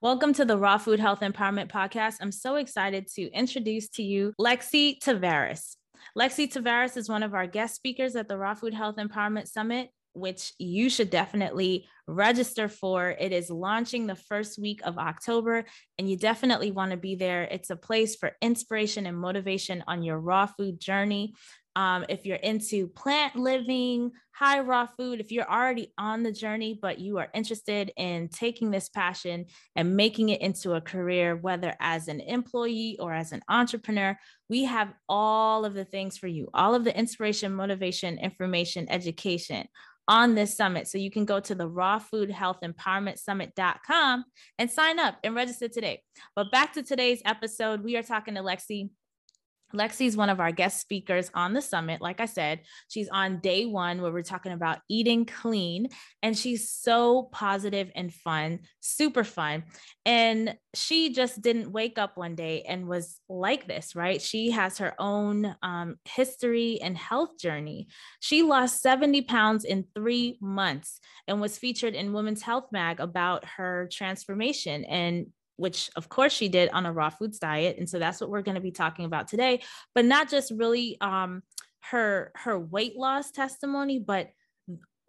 Welcome to the Raw Food Health Empowerment Podcast. I'm so excited to introduce to you Lexi Tavares. Lexi Tavares is one of our guest speakers at the Raw Food Health Empowerment Summit, which you should definitely register for. It is launching the first week of October, and you definitely want to be there. It's a place for inspiration and motivation on your raw food journey. Um, if you're into plant living, high raw food, if you're already on the journey, but you are interested in taking this passion and making it into a career, whether as an employee or as an entrepreneur, we have all of the things for you, all of the inspiration, motivation, information, education on this summit. So you can go to the raw food health empowerment summit.com and sign up and register today. But back to today's episode, we are talking to Lexi Lexi is one of our guest speakers on the summit. Like I said, she's on day one where we're talking about eating clean, and she's so positive and fun, super fun. And she just didn't wake up one day and was like this, right? She has her own um, history and health journey. She lost 70 pounds in three months and was featured in Women's Health Mag about her transformation. And which of course she did on a raw foods diet and so that's what we're going to be talking about today but not just really um her her weight loss testimony but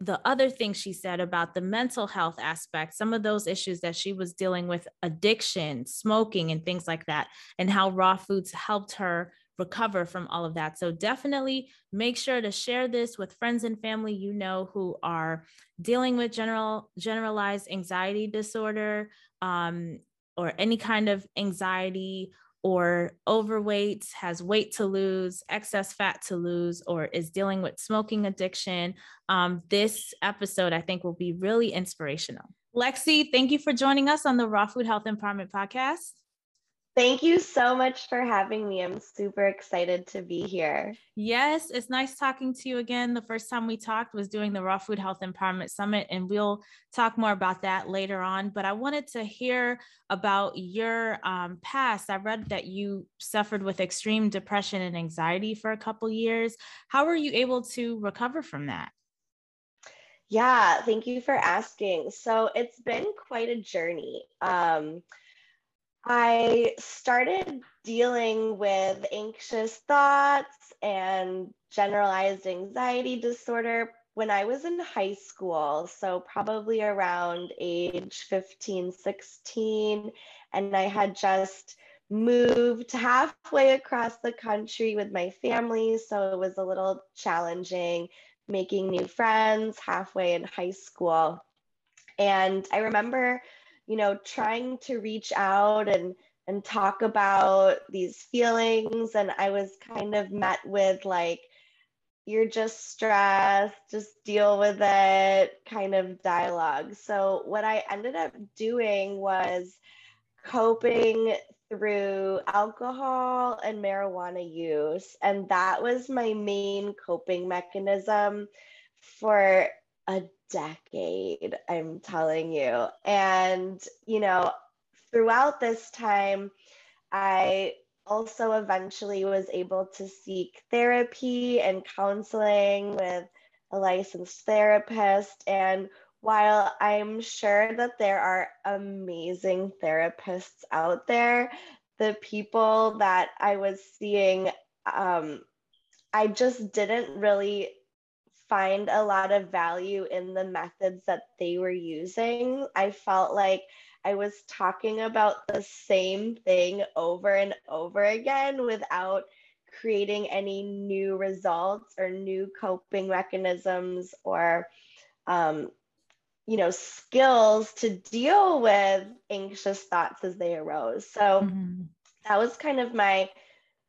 the other things she said about the mental health aspect, some of those issues that she was dealing with, addiction, smoking, and things like that, and how raw foods helped her recover from all of that. So definitely make sure to share this with friends and family you know who are dealing with general generalized anxiety disorder, um, or any kind of anxiety or overweight, has weight to lose, excess fat to lose, or is dealing with smoking addiction, um, this episode I think will be really inspirational. Lexi, thank you for joining us on the Raw Food Health Empowerment Podcast. Thank you so much for having me. I'm super excited to be here. Yes, it's nice talking to you again. The first time we talked was doing the Raw Food Health Empowerment Summit, and we'll talk more about that later on. But I wanted to hear about your um, past. I read that you suffered with extreme depression and anxiety for a couple years. How were you able to recover from that? Yeah, thank you for asking. So it's been quite a journey. Um, I started dealing with anxious thoughts and generalized anxiety disorder when I was in high school. So, probably around age 15, 16. And I had just moved halfway across the country with my family. So, it was a little challenging making new friends halfway in high school. And I remember you know, trying to reach out and and talk about these feelings and I was kind of met with like you're just stressed, just deal with it kind of dialogue. So what I ended up doing was coping through alcohol and marijuana use and that was my main coping mechanism for a decade, I'm telling you. And, you know, throughout this time, I also eventually was able to seek therapy and counseling with a licensed therapist. And while I'm sure that there are amazing therapists out there, the people that I was seeing, um, I just didn't really find a lot of value in the methods that they were using. I felt like I was talking about the same thing over and over again without creating any new results or new coping mechanisms or um, you know skills to deal with anxious thoughts as they arose so mm-hmm. that was kind of my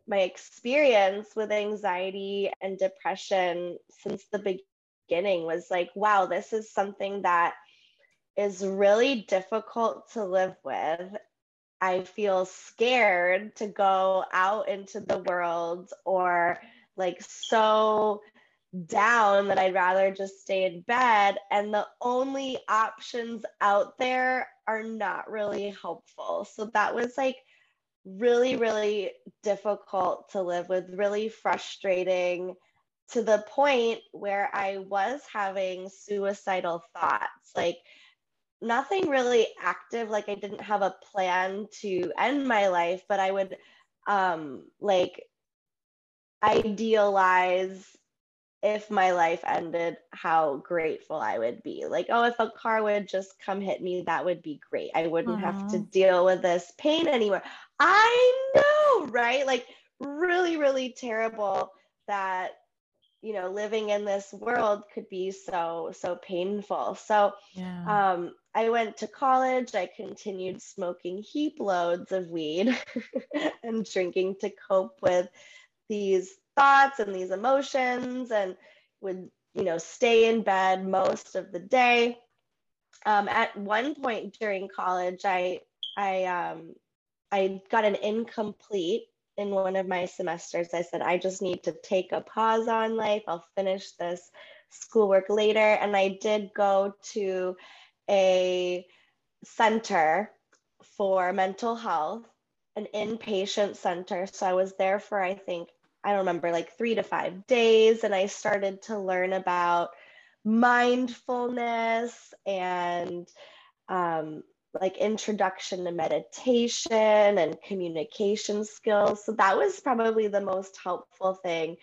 my experience with anxiety and depression since the beginning was like, wow, this is something that is really difficult to live with. I feel scared to go out into the world or like so down that I'd rather just stay in bed. And the only options out there are not really helpful. So that was like really, really difficult to live with, really frustrating to the point where I was having suicidal thoughts. Like nothing really active. Like I didn't have a plan to end my life, but I would um, like idealize if my life ended, how grateful I would be. Like, oh, if a car would just come hit me, that would be great. I wouldn't have to deal with this pain anymore. I know, right? Like, really, really terrible that you know living in this world could be so so painful so yeah. um i went to college i continued smoking heap loads of weed and drinking to cope with these thoughts and these emotions and would you know stay in bed most of the day um, at one point during college i i um, i got an incomplete in one of my semesters. I said i just need to take a pause on life. I'll finish this schoolwork later. And i did go to a center for mental health an inpatient center. So i was there for i think I don't remember, like three to five days. And I started to learn about mindfulness and um, like introduction to meditation and communication skills. So that was probably the most helpful thing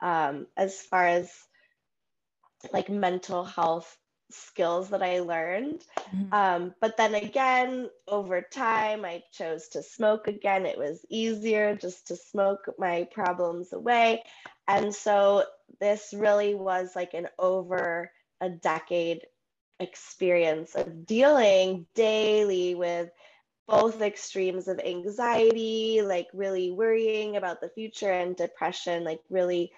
um, as far as like mental health skills that I learned. Mm-hmm. Um, but then again, over time, I chose to smoke again. It was easier just to smoke my problems away. And so this really was like an over a decade experience of dealing daily with both extremes of anxiety, like really worrying about the future, and depression, like really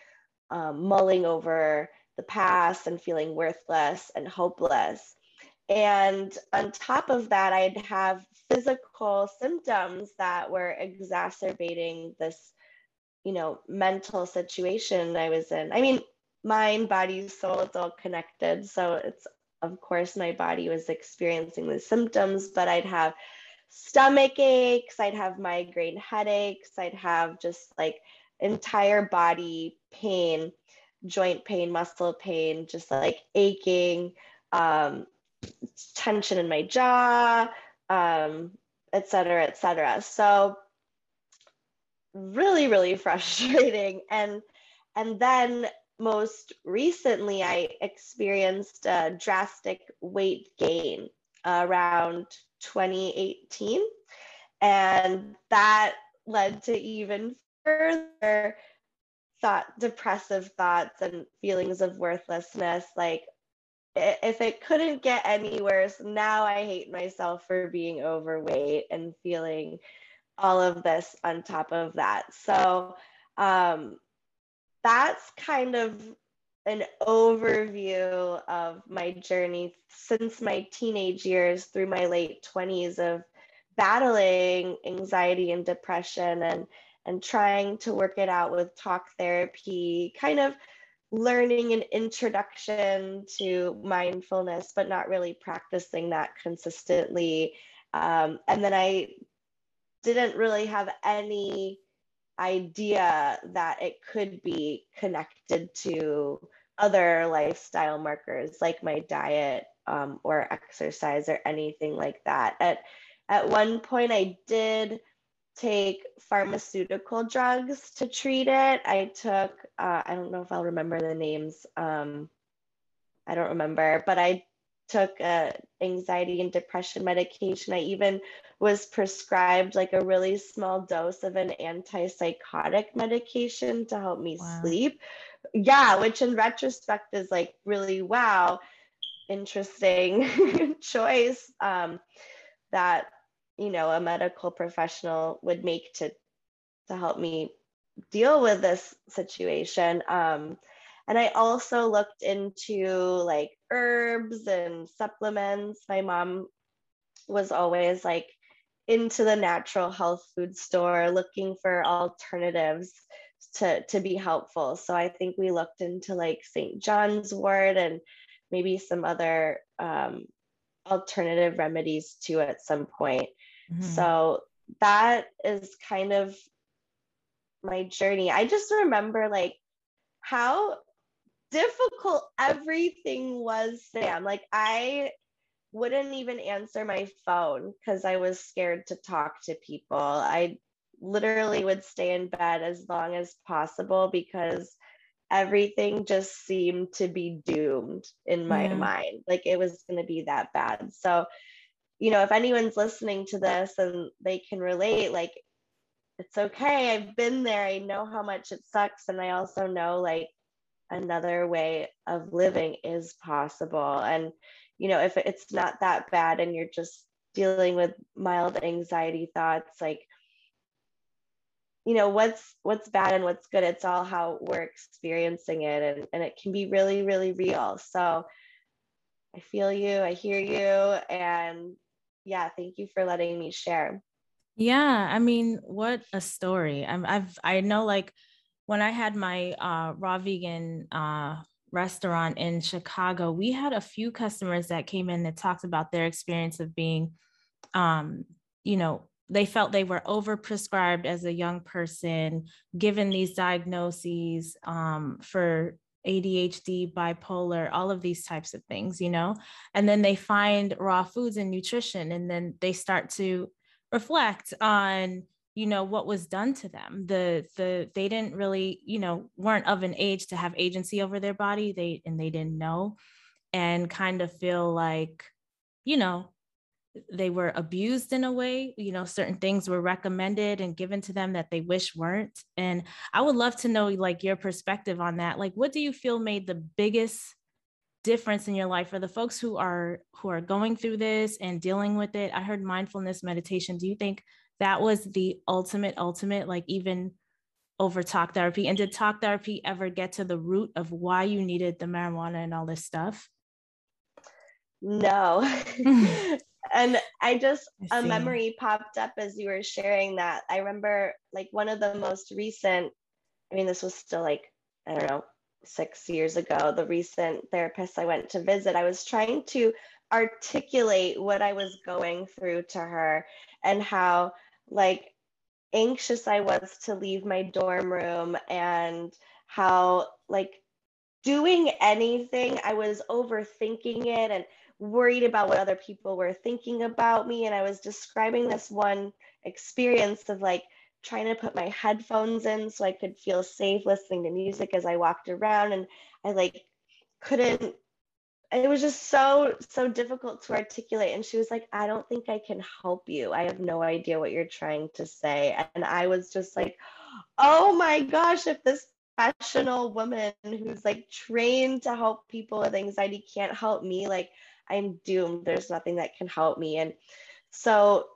um, mulling over the past and feeling worthless and hopeless. And on top of that, I'd have physical symptoms that were exacerbating this, you know, mental situation I was in. I mean, mind, body, soul, it's all connected. So it's, of course, my body was experiencing the symptoms, but I'd have stomach aches, I'd have migraine headaches, I'd have just like entire body pain joint pain, muscle pain, just like aching, um, tension in my jaw, um, et cetera, et cetera. So really, really frustrating. And and then most recently, I experienced a drastic weight gain around 2018. And that led to even further thought depressive thoughts and feelings of worthlessness like if it couldn't get any worse now i hate myself for being overweight and feeling all of this on top of that so um, that's kind of an overview of my journey since my teenage years through my late 20s of battling anxiety and depression and and trying to work it out with talk therapy, kind of learning an introduction to mindfulness, but not really practicing that consistently. Um, and then I didn't really have any idea that it could be connected to other lifestyle markers like my diet um, or exercise or anything like that. At, at one point, I did take pharmaceutical drugs to treat it. I took, uh, I don't know if I'll remember the names. Um, I don't remember, but I took a anxiety and depression medication. I even was prescribed like a really small dose of an antipsychotic medication to help me wow. sleep. Yeah, which in retrospect is like really wow, interesting choice. Um, that you know a medical professional would make to to help me deal with this situation um, and i also looked into like herbs and supplements my mom was always like into the natural health food store looking for alternatives to to be helpful so i think we looked into like st john's wort and maybe some other um, alternative remedies too at some point Mm-hmm. So that is kind of my journey. I just remember like how difficult everything was, Sam. Like I wouldn't even answer my phone because I was scared to talk to people. I literally would stay in bed as long as possible because everything just seemed to be doomed in my yeah. mind. Like it was going to be that bad. So, you know, if anyone's listening to this and they can relate, like it's okay. I've been there. I know how much it sucks. And I also know like another way of living is possible. And, you know, if it's not that bad and you're just dealing with mild anxiety thoughts, like you know what's what's bad and what's good it's all how we're experiencing it and, and it can be really really real. So i feel you i hear you and yeah thank you for letting me share. Yeah i mean what a story. I'm, i've i know like when i had my uh, raw vegan uh, restaurant in chicago we had a few customers that came in that talked about their experience of being um, you know they felt they were overprescribed as a young person, given these diagnoses um, for ADHD, bipolar, all of these types of things, you know? And then they find raw foods and nutrition, and then they start to reflect on you know what was done to them. The the they didn't really you know weren't of an age to have agency over their body. They and they didn't know and kind of feel like you know they were abused in a way. You know certain things were recommended and given to them that they wish weren't. And i would love to know like your perspective on that. Like what do you feel made the biggest difference in your life? For the folks who are who are going through this and dealing with it i heard mindfulness meditation. Do you think that was the ultimate ultimate like even over talk therapy. And did talk therapy ever get to the root of why you needed the marijuana and all this stuff? No. And I just I a memory popped up as you were sharing that. I remember like one of the most recent, I mean, this was still like, I don't know, six years ago, the recent therapist I went to visit, I was trying to articulate what I was going through to her and how like anxious I was to leave my dorm room and how like doing anything, I was overthinking it and worried about what other people were thinking about me. And I was describing this one experience of like trying to put my headphones in so I could feel safe listening to music as I walked around. And I like couldn't, it was just so, so difficult to articulate. And she was like, I don't think I can help you. I have no idea what you're trying to say. And I was just like, oh my gosh, if this professional woman who's like trained to help people with anxiety can't help me, like I'm doomed. There's nothing that can help me. And so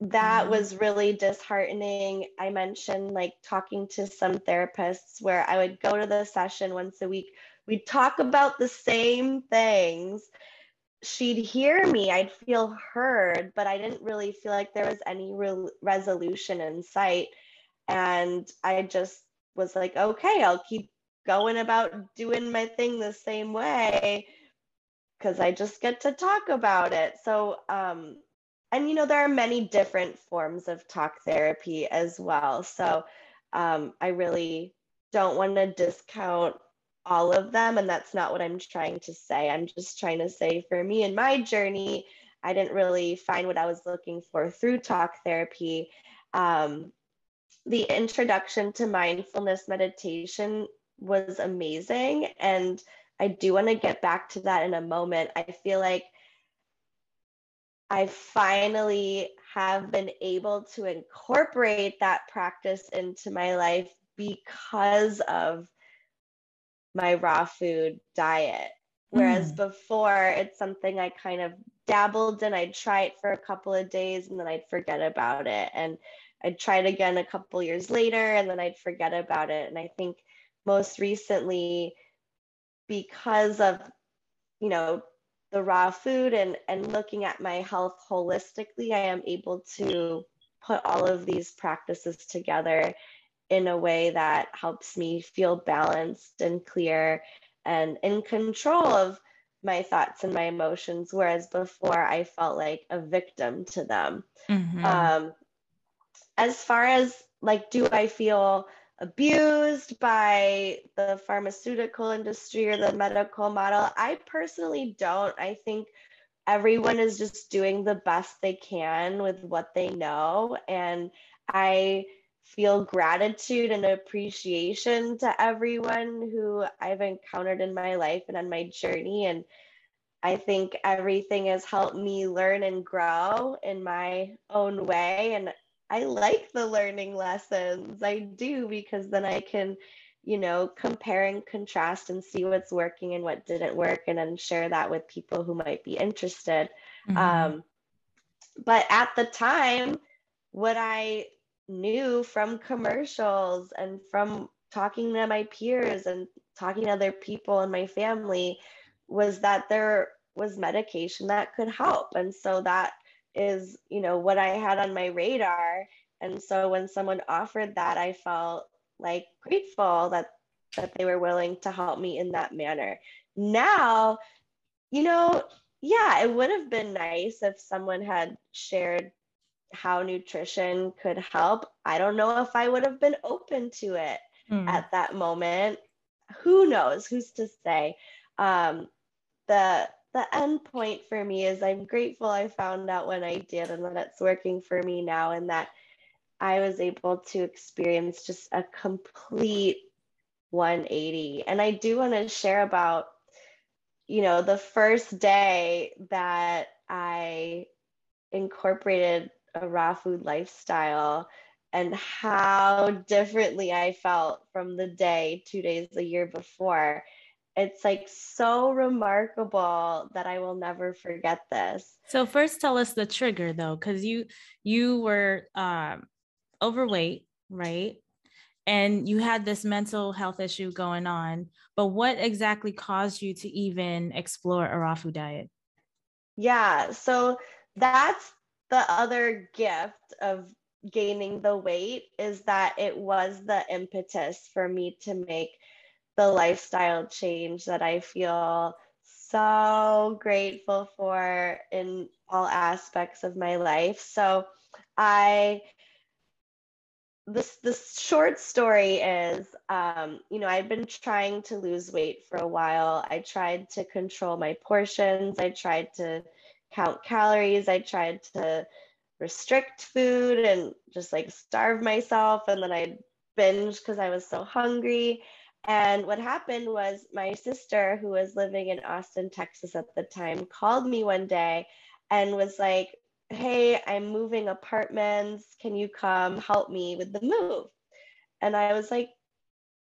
that mm-hmm. was really disheartening. I mentioned like talking to some therapists where I would go to the session once a week. We'd talk about the same things. She'd hear me, I'd feel heard, but I didn't really feel like there was any real resolution in sight. And I just was like, okay, I'll keep going about doing my thing the same way because I just get to talk about it. So, um, and you know, there are many different forms of talk therapy as well. So, um, I really don't want to discount all of them. And that's not what I'm trying to say. I'm just trying to say for me and my journey, I didn't really find what I was looking for through talk therapy. Um, the introduction to mindfulness meditation was amazing. And I do want to get back to that in a moment. I feel like I finally have been able to incorporate that practice into my life because of my raw food diet. Whereas mm. before, it's something I kind of dabbled in. I'd try it for a couple of days and then I'd forget about it. And I'd try it again a couple years later and then I'd forget about it. And I think most recently, because of you know the raw food and and looking at my health holistically i am able to put all of these practices together in a way that helps me feel balanced and clear and in control of my thoughts and my emotions whereas before i felt like a victim to them mm-hmm. um, as far as like do i feel abused by the pharmaceutical industry or the medical model. I personally don't. I think everyone is just doing the best they can with what they know. And I feel gratitude and appreciation to everyone who I've encountered in my life and on my journey. And I think everything has helped me learn and grow in my own way. And I like the learning lessons. I do because then I can, you know, compare and contrast and see what's working and what didn't work and then share that with people who might be interested. Mm-hmm. Um, but at the time, what I knew from commercials and from talking to my peers and talking to other people in my family was that there was medication that could help. And so that is, you know, what I had on my radar. And so when someone offered that, I felt like grateful that that they were willing to help me in that manner. Now, you know, yeah, it would have been nice if someone had shared how nutrition could help. I don't know if I would have been open to it mm. at that moment. Who knows? Who's to say? Um, the the end point for me is I'm grateful I found out when I did and that it's working for me now and that I was able to experience just a complete 180. And I do want to share about, you know, the first day that I incorporated a raw food lifestyle and how differently I felt from the day two days a year before. It's like so remarkable that I will never forget this. So first tell us the trigger though, because you you were um, overweight, right? And you had this mental health issue going on. But what exactly caused you to even explore a raw food diet? Yeah, so that's the other gift of gaining the weight is that it was the impetus for me to make the lifestyle change that I feel so grateful for in all aspects of my life. So I this this short story is um, you know i've been trying to lose weight for a while i tried to control my portions i tried to count calories. I tried to restrict food and just like starve myself. And then I'd binge because I was so hungry. And what happened was my sister, who was living in Austin, Texas at the time, called me one day and was like, Hey, I'm moving apartments. Can you come help me with the move? And I was like,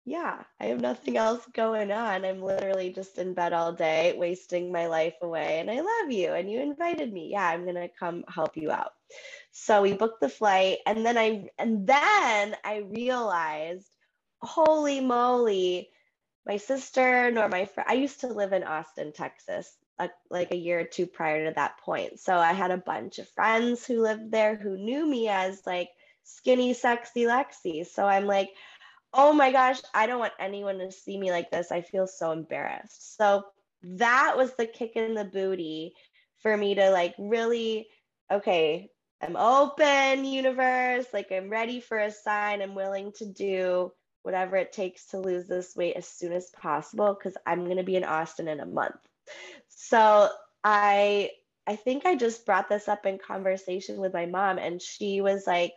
yeah, I have nothing else going on. I'm literally just in bed all day, wasting my life away. And I love you. And you invited me. Yeah, I'm to come help you out. So we booked the flight. And then I, and then I realized, holy moly, my sister nor my friend, I used to live in Austin, Texas, uh, like a year or two prior to that point. So I had a bunch of friends who lived there who knew me as like skinny, sexy Lexi. So I'm like, oh my gosh, I don't want anyone to see me like this. I feel so embarrassed. So that was the kick in the booty for me to like really, okay, I'm open, universe. Like I'm ready for a sign. I'm willing to do whatever it takes to lose this weight as soon as possible because I'm going to be in Austin in a month. So I I think I just brought this up in conversation with my mom and she was like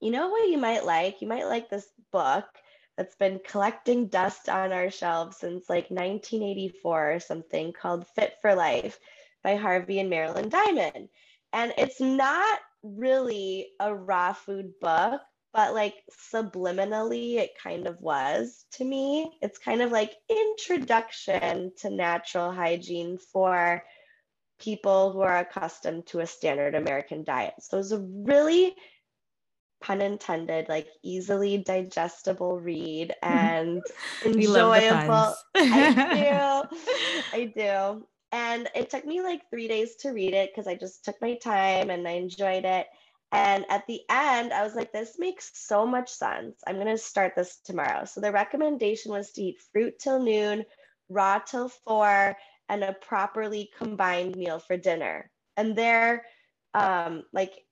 you know what you might like? You might like this book that's been collecting dust on our shelves since like 1984 or something called Fit for Life by Harvey and Marilyn Diamond. And it's not really a raw food book, but like subliminally, it kind of was to me. It's kind of like introduction to natural hygiene for people who are accustomed to a standard American diet. So it's a really pun intended, like easily digestible read and enjoyable. I do. I do. And it took me like three days to read it because I just took my time and I enjoyed it. And at the end, I was like, this makes so much sense. I'm going to start this tomorrow. So the recommendation was to eat fruit till noon, raw till four, and a properly combined meal for dinner. And there, um, like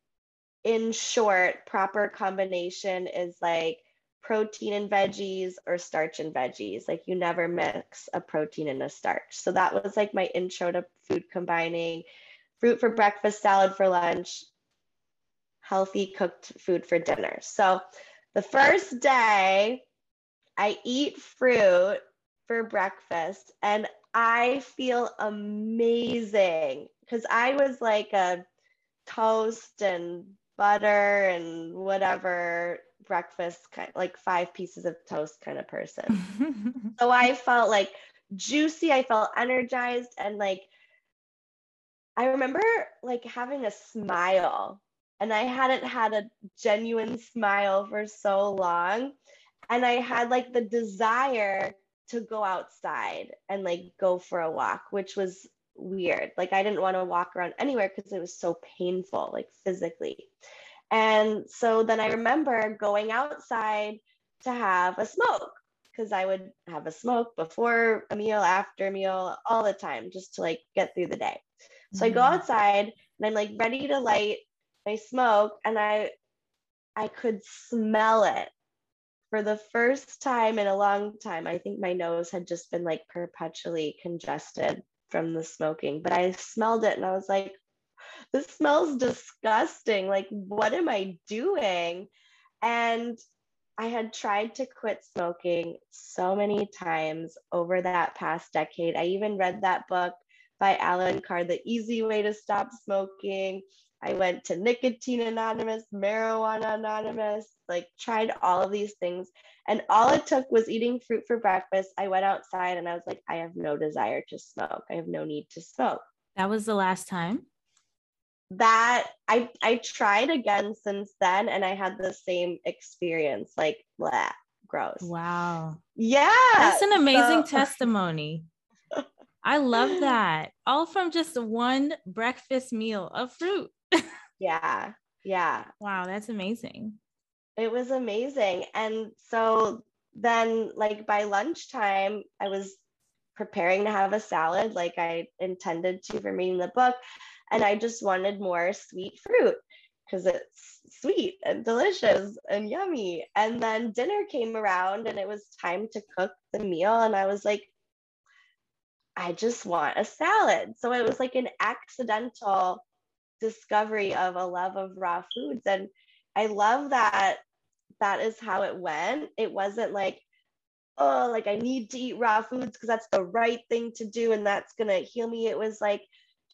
in short, proper combination is like protein and veggies or starch and veggies. Like you never mix a protein and a starch. So that was like my intro to food combining fruit for breakfast, salad for lunch, healthy cooked food for dinner. So the first day I eat fruit for breakfast and I feel amazing because I was like a toast and butter and whatever breakfast kind like five pieces of toast kind of person. so I felt like juicy, I felt energized and like I remember like having a smile and I hadn't had a genuine smile for so long and I had like the desire to go outside and like go for a walk, which was weird. Like I didn't want to walk around anywhere because it was so painful, like physically. And so then I remember going outside to have a smoke because I would have a smoke before a meal, after a meal, all the time, just to like get through the day. So mm-hmm. I go mm-hmm. outside and I'm like ready to light my smoke, and I I could smell it for the first time in a long time. I think my nose had just been like perpetually congested from the smoking, but I smelled it and I was like, this smells disgusting. Like, what am I doing? And I had tried to quit smoking so many times over that past decade. I even read that book by Allen Carr, The Easy Way to Stop Smoking. I went to Nicotine Anonymous, Marijuana Anonymous, like tried all of these things. And all it took was eating fruit for breakfast. I went outside and I was like, I have no desire to smoke. I have no need to smoke. That was the last time? that I I tried again since then and I had the same experience like blah gross. Wow. Yeah. That's an amazing so... testimony. I love that. All from just one breakfast meal of fruit. yeah. Yeah. Wow, that's amazing. It was amazing. And so then like by lunchtime I was preparing to have a salad like I intended to for reading the book and I just wanted more sweet fruit because it's sweet and delicious and yummy. And then dinner came around and it was time to cook the meal. And I was like, I just want a salad. So it was like an accidental discovery of a love of raw foods. And I love that that is how it went. It wasn't like, oh, like I need to eat raw foods because that's the right thing to do and that's going to heal me. It was like,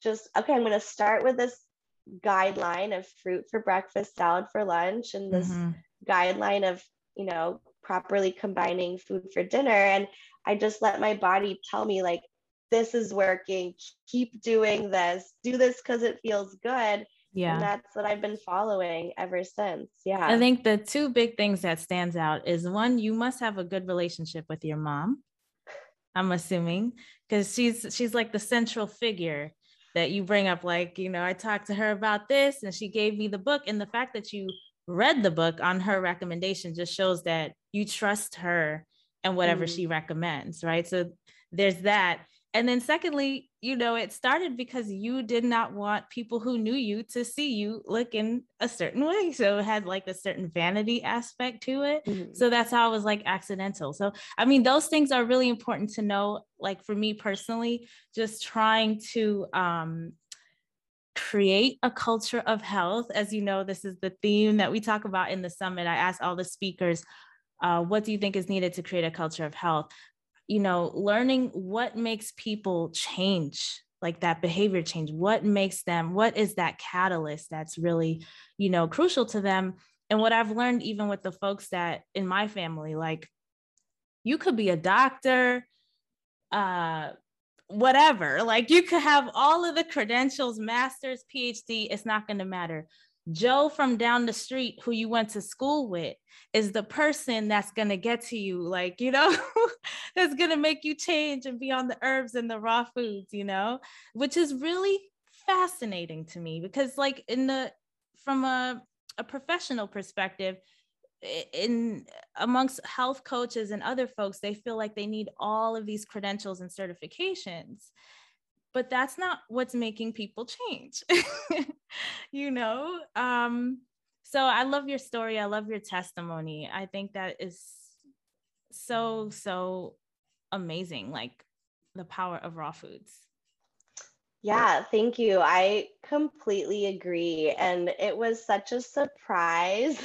just, okay, I'm going to start with this guideline of fruit for breakfast, salad for lunch, and this mm-hmm. guideline of, you know, properly combining food for dinner. And I just let my body tell me, like, this is working. Keep doing this. Do this because it feels good. Yeah. And that's what I've been following ever since. Yeah. I think the two big things that stands out is one, you must have a good relationship with your mom. I'm assuming because she's she's like the central figure that you bring up like you know i talked to her about this and she gave me the book and the fact that you read the book on her recommendation just shows that you trust her and whatever mm. she recommends right so there's that and then secondly you know it started because you did not want people who knew you to see you looking a certain way. So it had like a certain vanity aspect to it. Mm-hmm. so that's how it was like accidental. So i mean those things are really important to know like for me personally just trying to um create a culture of health. As you know this is the theme that we talk about in the summit. I asked all the speakers uh, what do you think is needed to create a culture of health you know, learning what makes people change, like that behavior change, what makes them, what is that catalyst that's really, you know, crucial to them. And what I've learned, even with the folks that in my family, like you could be a doctor, uh, whatever, like you could have all of the credentials, master's, PhD, it's not going to matter. Joe from down the street who you went to school with is the person that's going to get to you, like, you know, that's going to make you change and be on the herbs and the raw foods, you know, which is really fascinating to me because, like, in the from a, a professional perspective, in amongst health coaches and other folks, they feel like they need all of these credentials and certifications but that's not what's making people change you know um so I love your story. I love your testimony. I think that is so, so amazing. Like the power of raw foods. Yeah, thank you. I completely agree. And it was such a surprise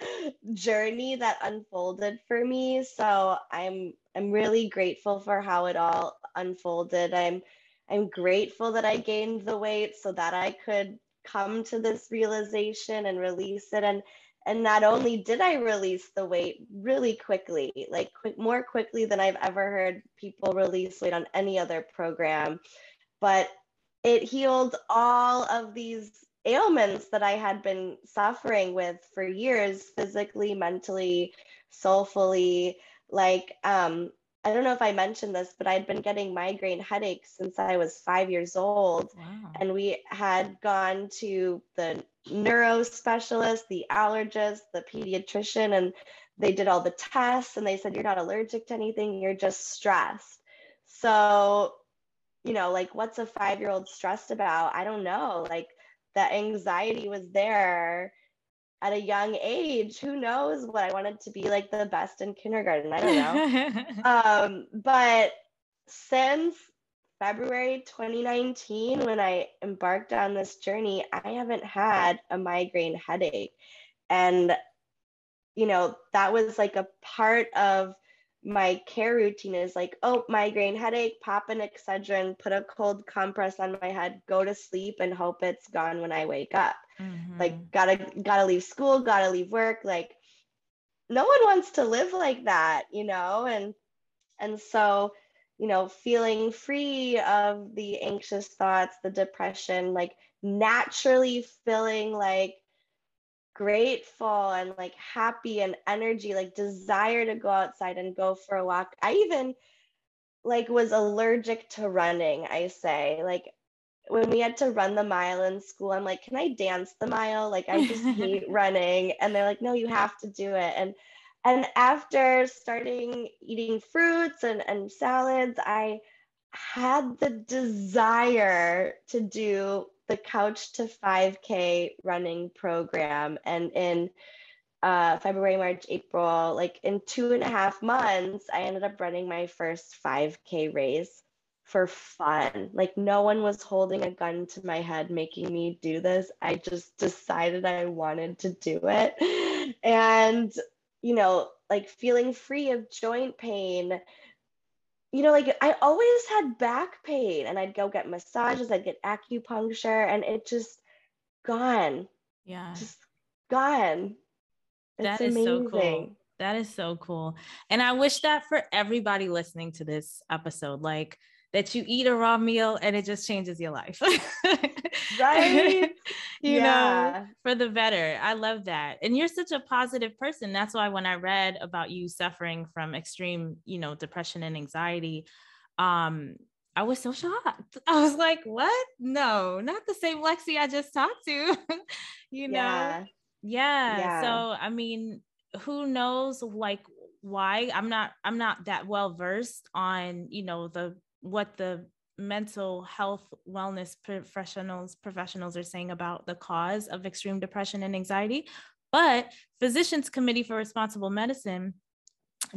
journey that unfolded for me. So I'm I'm really grateful for how it all unfolded. I'm I'm grateful that I gained the weight so that I could come to this realization and release it and and not only did I release the weight really quickly, like quick, more quickly than I've ever heard people release weight on any other program, but it healed all of these ailments that I had been suffering with for years, physically, mentally, soulfully. Like, um, I don't know if I mentioned this, but I'd been getting migraine headaches since I was five years old. Wow. And we had gone to the neuro specialist, the allergist, the pediatrician, and they did all the tests and they said, You're not allergic to anything, you're just stressed. So, you know, like what's a five year old stressed about? I don't know. Like the anxiety was there at a young age. Who knows what I wanted to be like the best in kindergarten? I don't know. um, but since February 2019, when I embarked on this journey, I haven't had a migraine headache. And, you know, that was like a part of my care routine is like, oh, migraine headache, pop an Excedrin, put a cold compress on my head, go to sleep and hope it's gone when I wake up. Mm-hmm. Like gotta gotta leave school, gotta leave work. Like no one wants to live like that, you know? And and so, you know, feeling free of the anxious thoughts, the depression, like naturally feeling like grateful and like happy and energy, like desire to go outside and go for a walk. I even like was allergic to running, I say. Like when we had to run the mile in school, I'm like, can I dance the mile? Like I just hate running. And they're like, no, you have to do it. And and after starting eating fruits and, and salads, I had the desire to do the Couch to 5K running program. And in uh, February, March, April, like in two and a half months, I ended up running my first 5K race for fun. Like no one was holding a gun to my head making me do this. I just decided I wanted to do it. And, you know, like feeling free of joint pain, you know, like I always had back pain and I'd go get massages, I'd get acupuncture, and it just gone. Yeah. Just gone. It's that is amazing. so cool. That is so cool. And I wish that for everybody listening to this episode, like that you eat a raw meal and it just changes your life. right. you yeah. know, for the better. I love that. And you're such a positive person. That's why when I read about you suffering from extreme, you know, depression and anxiety, um, I was so shocked. I was like, what? No, not the same Lexi I just talked to. you know? Yeah. yeah. yeah. So, I mean, who knows like why i'm not i'm not that well versed on you know the what the mental health wellness professionals professionals are saying about the cause of extreme depression and anxiety. But physicians committee for responsible medicine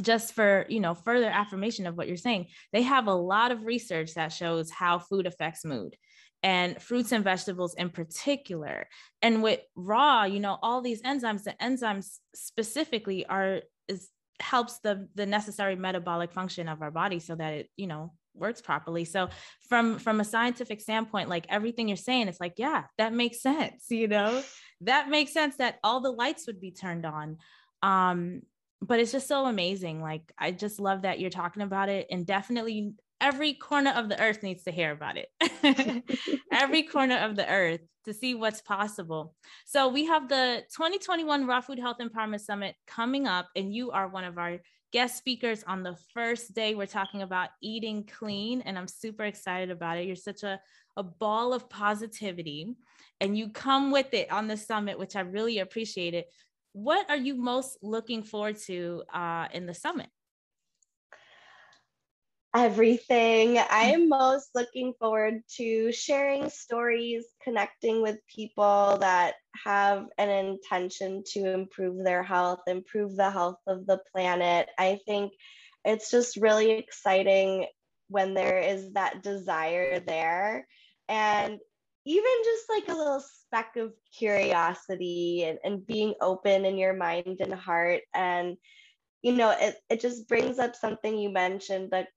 just for you know further affirmation of what you're saying they have a lot of research that shows how food affects mood and fruits and vegetables in particular. And with raw you know all these enzymes the enzymes specifically are is helps the the necessary metabolic function of our body so that it you know works properly. So from from a scientific standpoint like everything you're saying it's like yeah that makes sense you know? That makes sense that all the lights would be turned on. Um but it's just so amazing. Like i just love that you're talking about it and definitely every corner of the earth needs to hear about it. Every corner of the earth to see what's possible. So we have the 2021 raw food health empowerment summit coming up and you are one of our guest speakers on the first day. We're talking about eating clean, and I'm super excited about it. You're such a, a ball of positivity, and you come with it on the summit, which I really appreciate it. What are you most looking forward to uh, in the summit? Everything. I am mm. most looking forward to sharing stories, connecting with people that have an intention to improve their health, improve the health of the planet. I think it's just really exciting when there is that desire there. And even just like a little speck of curiosity and, and being open in your mind and heart. And, you know, it, it just brings up something you mentioned like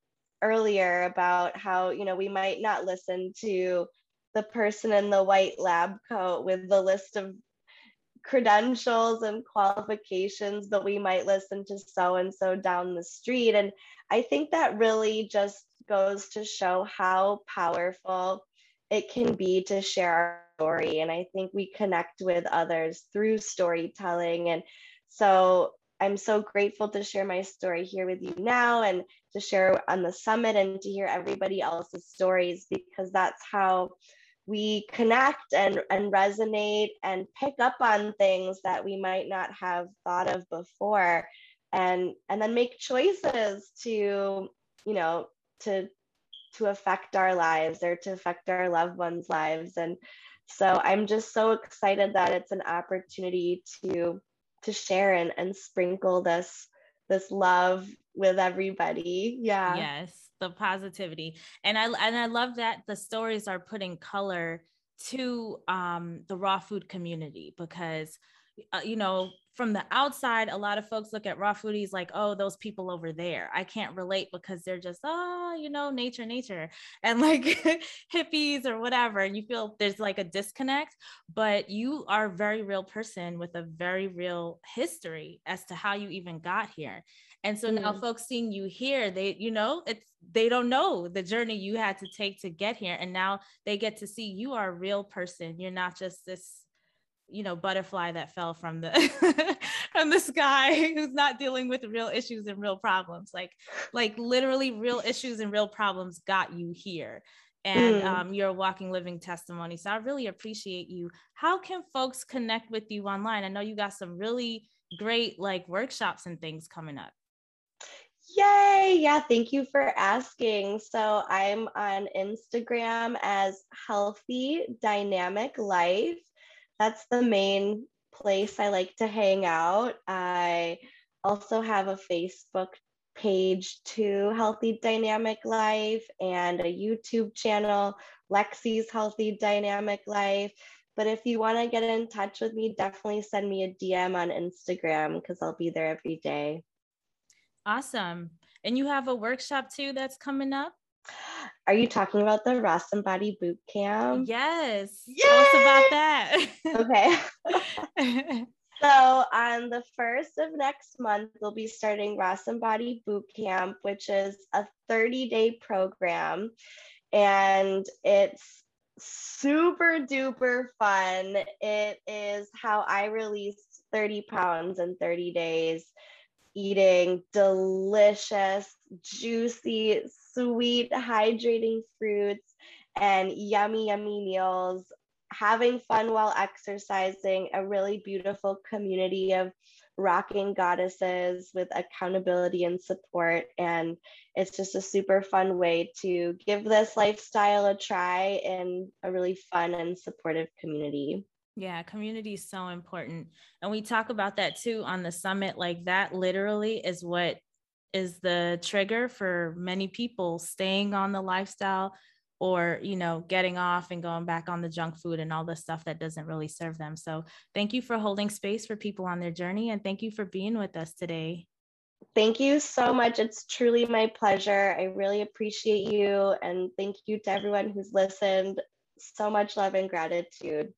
earlier about how, you know, we might not listen to the person in the white lab coat with the list of credentials and qualifications, but we might listen to so and so down the street. And I think that really just goes to show how powerful it can be to share our story. And I think we connect with others through storytelling. And so I'm so grateful to share my story here with you now and to share on the summit and to hear everybody else's stories because that's how we connect and, and resonate and pick up on things that we might not have thought of before. And and then make choices to you know to to affect our lives or to affect our loved ones lives. And so i'm just so excited that it's an opportunity to to share and, and sprinkle this this love with everybody. Yeah. Yes the positivity. And i and i love that the stories are putting color to um the raw food community because uh, you know from the outside, a lot of folks look at raw foodies like, oh, those people over there. I can't relate because they're just, oh, you know, nature, nature, and like hippies or whatever. And you feel there's like a disconnect, but you are a very real person with a very real history as to how you even got here. And so mm. now folks seeing you here, they, you know, it's they don't know the journey you had to take to get here. And now they get to see you are a real person. You're not just this you know butterfly that fell from the from the sky who's not dealing with real issues and real problems. Like like literally real issues and real problems got you here. And mm. um, you're a walking living testimony. So i really appreciate you. How can folks connect with you online? I know you got some really great like workshops and things coming up. Yay! Yeah, thank you for asking. So I'm on Instagram as Healthy Dynamic Life that's the main place I like to hang out. I also have a Facebook page to Healthy Dynamic Life and a YouTube channel, Lexi's Healthy Dynamic Life. But if you want to get in touch with me, definitely send me a DM on Instagram because I'll be there every day. Awesome. And you have a workshop too that's coming up? Are you talking about the Rawesome Body Boot Camp? Yes. Yay! Tell us about that. okay. so on the first of next month, we'll be starting Rawesome Body Boot Camp, which is a 30-day program. And it's super duper fun. It is how I released 30 pounds in 30 days eating delicious, juicy, sweet, hydrating fruits and yummy, yummy meals, having fun while exercising, a really beautiful community of rocking goddesses with accountability and support. And it's just a super fun way to give this lifestyle a try in a really fun and supportive community. Yeah, community is so important. And we talk about that too on the summit. Like that literally is what is the trigger for many people staying on the lifestyle or you know getting off and going back on the junk food and all the stuff that doesn't really serve them. So thank you for holding space for people on their journey and thank you for being with us today. Thank you so much. It's truly my pleasure. I really appreciate you and thank you to everyone who's listened. So much love and gratitude